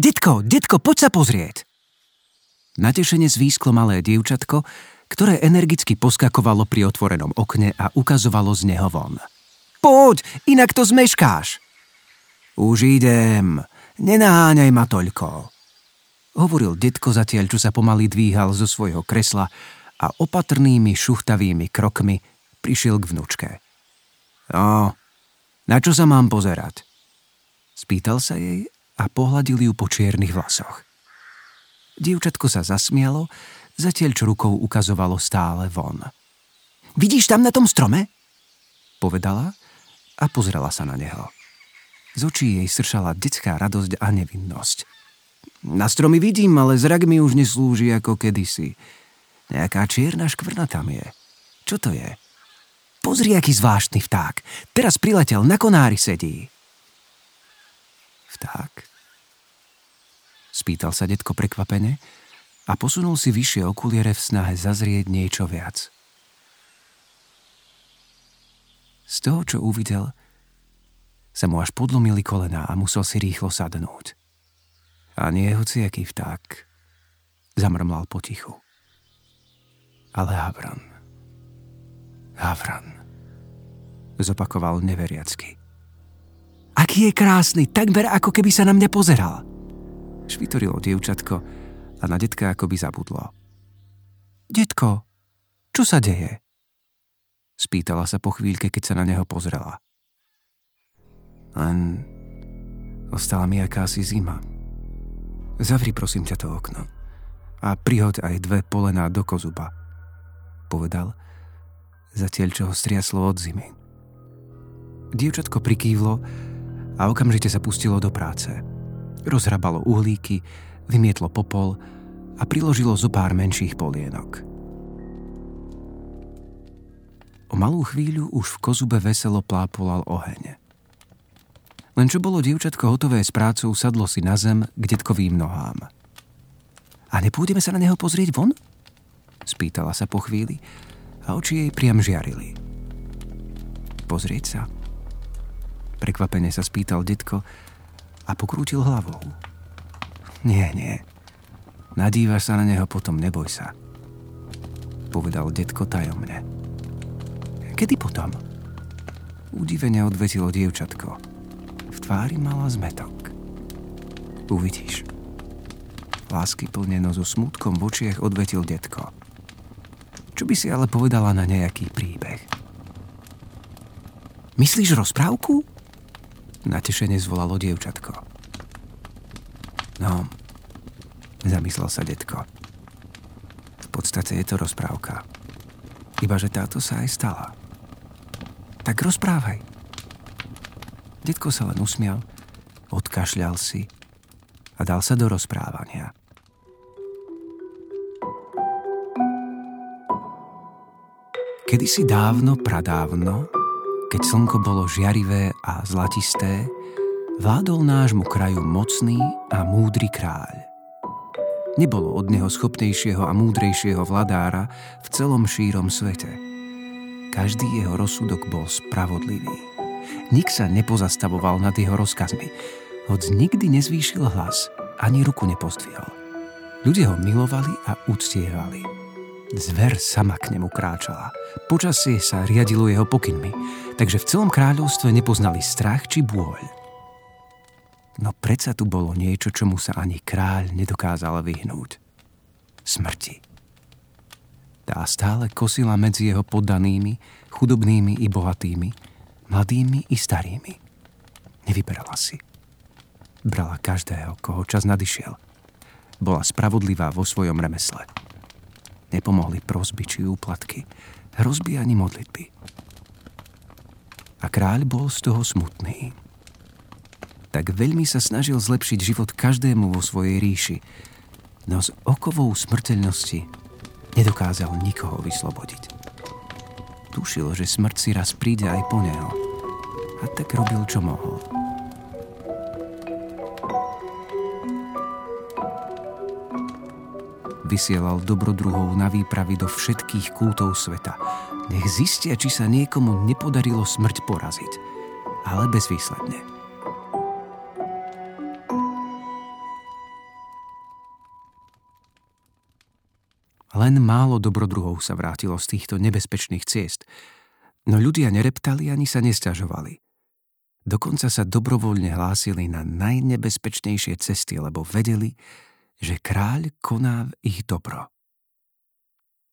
Detko, detko, poď sa pozrieť! Natešene zvýsklo malé dievčatko, ktoré energicky poskakovalo pri otvorenom okne a ukazovalo z neho von. Poď, inak to zmeškáš! Už idem, nenaháňaj ma toľko. Hovoril detko zatiaľ, čo sa pomaly dvíhal zo svojho kresla a opatrnými šuchtavými krokmi prišiel k vnúčke. No, na čo sa mám pozerať? Spýtal sa jej a pohľadil ju po čiernych vlasoch. Dievčatko sa zasmialo, zatiaľ čo rukou ukazovalo stále von. Vidíš tam na tom strome? Povedala a pozrela sa na neho. Z očí jej sršala detská radosť a nevinnosť. Na stromy vidím, ale zrak mi už neslúži ako kedysi. Nejaká čierna škvrna tam je. Čo to je? Pozri, aký zvláštny vták. Teraz priletel, na konári sedí. Vták? Spýtal sa detko prekvapene a posunul si vyššie okuliere v snahe zazrieť niečo viac. Z toho, čo uvidel, sa mu až podlomili kolená a musel si rýchlo sadnúť. A nie hociaký vták, zamrmlal potichu. Ale Havran. Havran. Zopakoval neveriacky. Aký je krásny, takmer ako keby sa na mňa pozeral. Švitorilo dievčatko a na detka akoby zabudlo. Detko, čo sa deje? Spýtala sa po chvíľke, keď sa na neho pozrela. Len ostala mi akási zima. Zavri prosím ťa to okno a prihoď aj dve polená do kozuba, povedal, zatiaľ čo ho striaslo od zimy. Dievčatko prikývlo a okamžite sa pustilo do práce – Rozhrabalo uhlíky, vymietlo popol a priložilo zo pár menších polienok. O malú chvíľu už v kozube veselo plápolal oheň. Len čo bolo dievčatko hotové s prácou, sadlo si na zem k detkovým nohám. A nepôjdeme sa na neho pozrieť von? Spýtala sa po chvíli a oči jej priam žiarili. Pozrieť sa? Prekvapene sa spýtal detko a pokrútil hlavou. Nie, nie. Nadívaš sa na neho, potom neboj sa. Povedal detko tajomne. Kedy potom? Udivene odvetilo dievčatko. V tvári mala zmetok. Uvidíš. Lásky plneno so smutkom v očiach odvetil detko. Čo by si ale povedala na nejaký príbeh? Myslíš rozprávku? Natešene zvolalo dievčatko. No, zamyslel sa detko. V podstate je to rozprávka. Iba, že táto sa aj stala. Tak rozprávaj. Detko sa len usmial, odkašľal si a dal sa do rozprávania. Kedysi dávno, pradávno, keď slnko bolo žiarivé a zlatisté, vládol nášmu kraju mocný a múdry kráľ. Nebolo od neho schopnejšieho a múdrejšieho vladára v celom šírom svete. Každý jeho rozsudok bol spravodlivý. Nik sa nepozastavoval nad jeho rozkazmi, hoď nikdy nezvýšil hlas, ani ruku nepozdvihol. Ľudia ho milovali a uctievali. Zver sama k nemu kráčala. Počasie sa riadilo jeho pokynmi, takže v celom kráľovstve nepoznali strach či bôľ. No predsa tu bolo niečo, čomu sa ani kráľ nedokázal vyhnúť. Smrti. Tá stále kosila medzi jeho poddanými, chudobnými i bohatými, mladými i starými. Nevyberala si. Brala každého, koho čas nadišiel. Bola spravodlivá vo svojom remesle. Nepomohli prosby či úplatky, hrozby ani modlitby. A kráľ bol z toho smutný. Tak veľmi sa snažil zlepšiť život každému vo svojej ríši, no s okovou smrteľnosti nedokázal nikoho vyslobodiť. Tušil, že smrť si raz príde aj po neho. A tak robil, čo mohol. Vysielal dobrodruhov na výpravy do všetkých kútov sveta. Nech zistia, či sa niekomu nepodarilo smrť poraziť. Ale bezvýsledne. Len málo dobrodruhov sa vrátilo z týchto nebezpečných ciest, no ľudia nereptali ani sa nestiažovali. Dokonca sa dobrovoľne hlásili na najnebezpečnejšie cesty, lebo vedeli, že kráľ koná v ich dobro.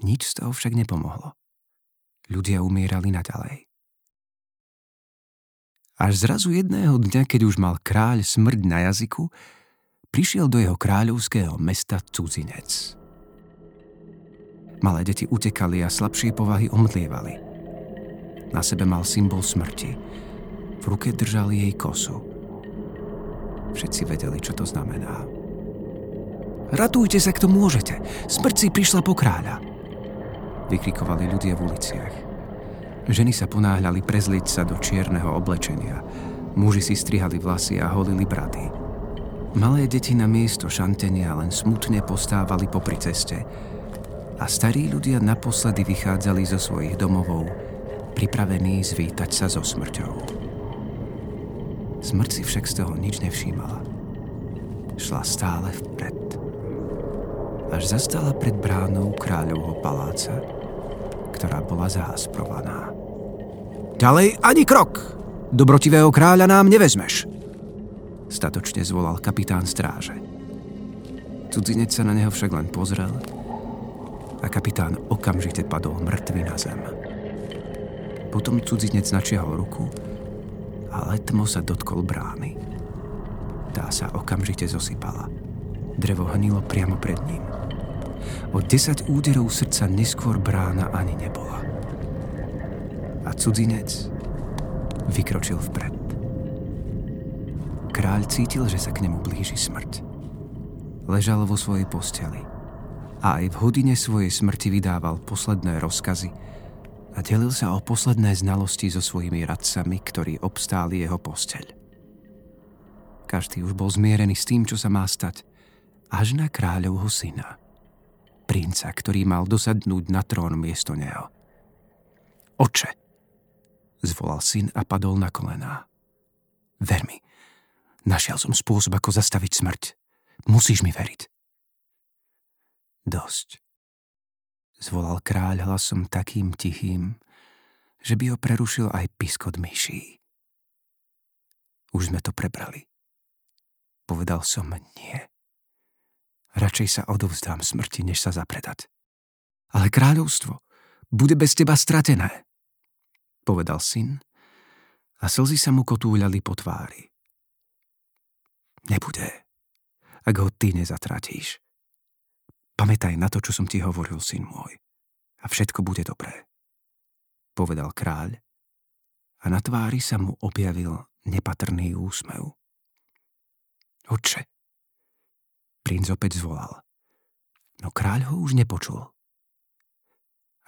Nič z toho však nepomohlo. Ľudia umierali naďalej. Až zrazu jedného dňa, keď už mal kráľ smrť na jazyku, prišiel do jeho kráľovského mesta cudzinec. Malé deti utekali a slabšie povahy omdlievali. Na sebe mal symbol smrti. V ruke držal jej kosu. Všetci vedeli, čo to znamená. Ratujte sa, kto môžete. Smrť si prišla po kráľa. Vykrikovali ľudia v uliciach. Ženy sa ponáhľali prezliť sa do čierneho oblečenia. Muži si strihali vlasy a holili brady. Malé deti na miesto šantenia len smutne postávali popri ceste, a starí ľudia naposledy vychádzali zo svojich domovov, pripravení zvítať sa so smrťou. Smrť si však z toho nič nevšímala. Šla stále vpred. Až zastala pred bránou kráľovho paláca, ktorá bola zásprovaná. Ďalej ani krok! Dobrotivého kráľa nám nevezmeš! Statočne zvolal kapitán stráže. Cudzinec sa na neho však len pozrel a kapitán okamžite padol mŕtvy na zem. Potom cudzinec načiahol ruku a letmo sa dotkol brány. Tá sa okamžite zosypala. Drevo hnilo priamo pred ním. O 10 úderov srdca neskôr brána ani nebola. A cudzinec vykročil vpred. Kráľ cítil, že sa k nemu blíži smrť. Ležal vo svojej posteli a aj v hodine svojej smrti vydával posledné rozkazy a delil sa o posledné znalosti so svojimi radcami, ktorí obstáli jeho posteľ. Každý už bol zmierený s tým, čo sa má stať, až na kráľovho syna, princa, ktorý mal dosadnúť na trón miesto neho. Oče, zvolal syn a padol na kolená. Ver mi, našiel som spôsob, ako zastaviť smrť. Musíš mi veriť. Dosť. Zvolal kráľ hlasom takým tichým, že by ho prerušil aj piskot myší. Už sme to prebrali. Povedal som nie. Radšej sa odovzdám smrti, než sa zapredať. Ale kráľovstvo bude bez teba stratené, povedal syn a slzy sa mu kotúľali po tvári. Nebude, ak ho ty nezatratíš. Pamätaj na to, čo som ti hovoril, syn môj. A všetko bude dobré. Povedal kráľ a na tvári sa mu objavil nepatrný úsmev. Oče, princ opäť zvolal. No kráľ ho už nepočul.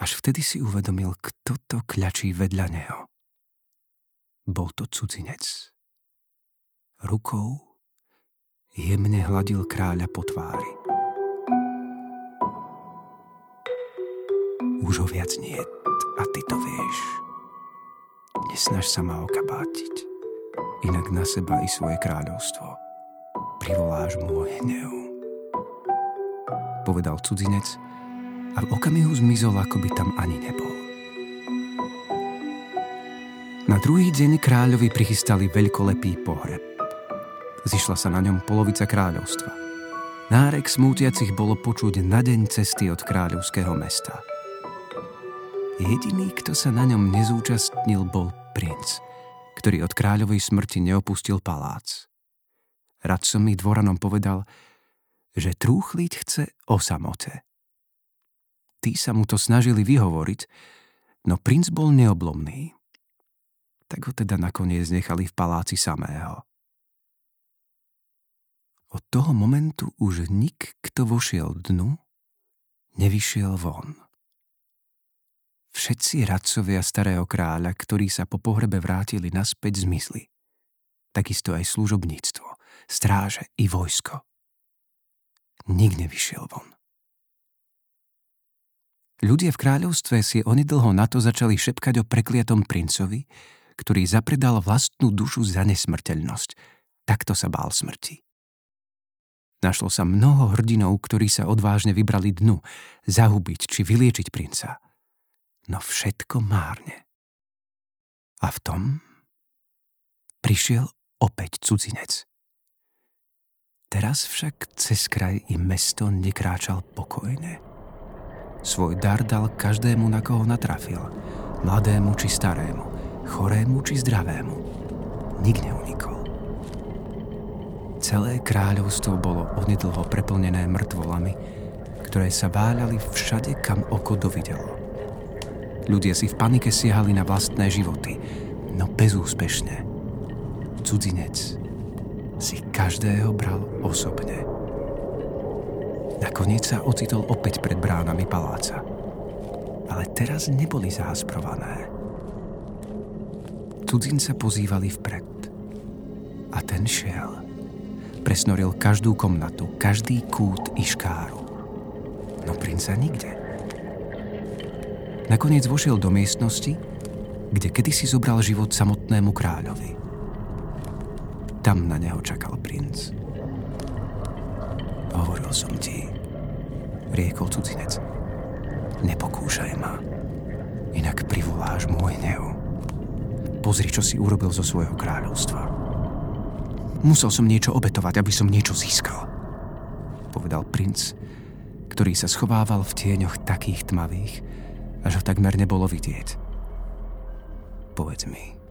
Až vtedy si uvedomil, kto to kľačí vedľa neho. Bol to cudzinec. Rukou jemne hladil kráľa po tvári. Už ho viac nie a ty to vieš. Nesnaž sa ma okabátiť, inak na seba i svoje kráľovstvo privoláš môj hnev. Povedal cudzinec a v okamihu zmizol, ako by tam ani nebol. Na druhý deň kráľovi prichystali veľkolepý pohreb. Zišla sa na ňom polovica kráľovstva. Nárek smútiacich bolo počuť na deň cesty od kráľovského mesta – Jediný, kto sa na ňom nezúčastnil, bol princ, ktorý od kráľovej smrti neopustil palác. Radcom mi dvoranom povedal, že trúchliť chce o samote. Tí sa mu to snažili vyhovoriť, no princ bol neoblomný. Tak ho teda nakoniec nechali v paláci samého. Od toho momentu už nik, kto vošiel dnu, nevyšiel von. Všetci radcovia starého kráľa, ktorí sa po pohrebe vrátili naspäť, zmizli. Takisto aj služobníctvo, stráže i vojsko. Nik nevyšiel von. Ľudia v kráľovstve si onedlho na to začali šepkať o prekliatom princovi, ktorý zapredal vlastnú dušu za nesmrteľnosť. Takto sa bál smrti. Našlo sa mnoho hrdinov, ktorí sa odvážne vybrali dnu, zahubiť či vyliečiť princa. No všetko márne. A v tom prišiel opäť cudzinec. Teraz však cez kraj i mesto nekráčal pokojne. Svoj dar dal každému, na koho natrafil. Mladému či starému, chorému či zdravému. Nik neunikol. Celé kráľovstvo bolo onedlho preplnené mŕtvolami, ktoré sa váľali všade, kam oko dovidelo. Ľudia si v panike siahali na vlastné životy, no bezúspešne. Cudzinec si každého bral osobne. Nakoniec sa ocitol opäť pred bránami paláca. Ale teraz neboli zásprované. Cudzinca pozývali vpred. A ten šiel Presnoril každú komnatu, každý kút i škáru. No princa nikde. Nakoniec vošiel do miestnosti, kde kedysi zobral život samotnému kráľovi. Tam na neho čakal princ. Hovoril som ti, riekol cudzinec. Nepokúšaj ma, inak privoláš môj hnev. Pozri, čo si urobil zo svojho kráľovstva. Musel som niečo obetovať, aby som niečo získal. Povedal princ, ktorý sa schovával v tieňoch takých tmavých, až ho takmer nebolo vidieť. Povedz mi,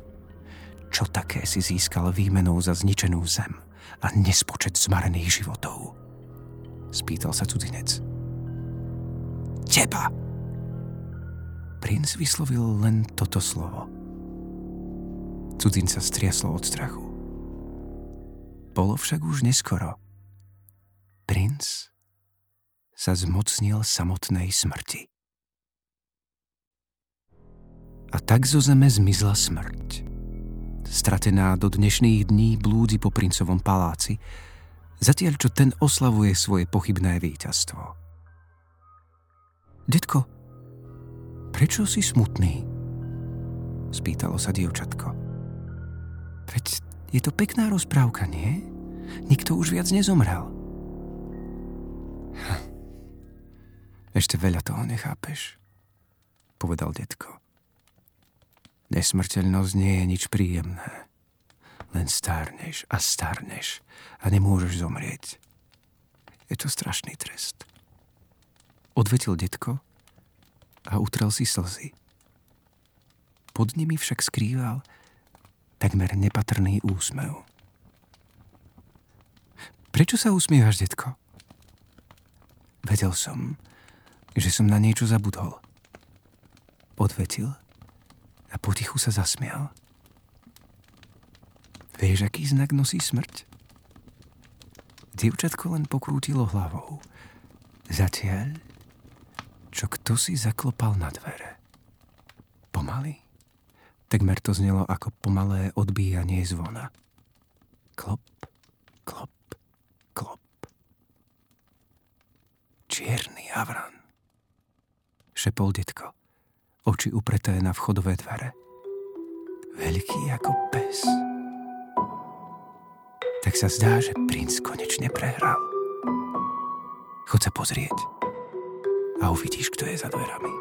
čo také si získal výmenou za zničenú zem a nespočet zmarených životov? Spýtal sa cudzinec. Teba! Princ vyslovil len toto slovo. Cudzin sa striaslo od strachu. Bolo však už neskoro. Princ sa zmocnil samotnej smrti. A tak zo zeme zmizla smrť. Stratená do dnešných dní blúdi po princovom paláci, zatiaľ čo ten oslavuje svoje pochybné víťazstvo. Detko, prečo si smutný? Spýtalo sa dievčatko. Veď je to pekná rozprávka, nie? Nikto už viac nezomrel. Hm. Ešte veľa toho nechápeš, povedal detko. Nesmrteľnosť nie je nič príjemné. Len stárneš a stárneš a nemôžeš zomrieť. Je to strašný trest. Odvetil detko a utrel si slzy. Pod nimi však skrýval takmer nepatrný úsmev. Prečo sa usmievaš, detko? Vedel som, že som na niečo zabudol. Odvetil potichu sa zasmial. Vieš, aký znak nosí smrť? Dievčatko len pokrútilo hlavou. Zatiaľ, čo kto si zaklopal na dvere. Pomaly Takmer to znelo ako pomalé odbíjanie zvona. Klop, klop, klop. Čierny avran. Šepol detko, oči upreté na vchodové dvere. Veľký ako pes. Tak sa zdá, že princ konečne prehral. Chod sa pozrieť a uvidíš, kto je za dverami.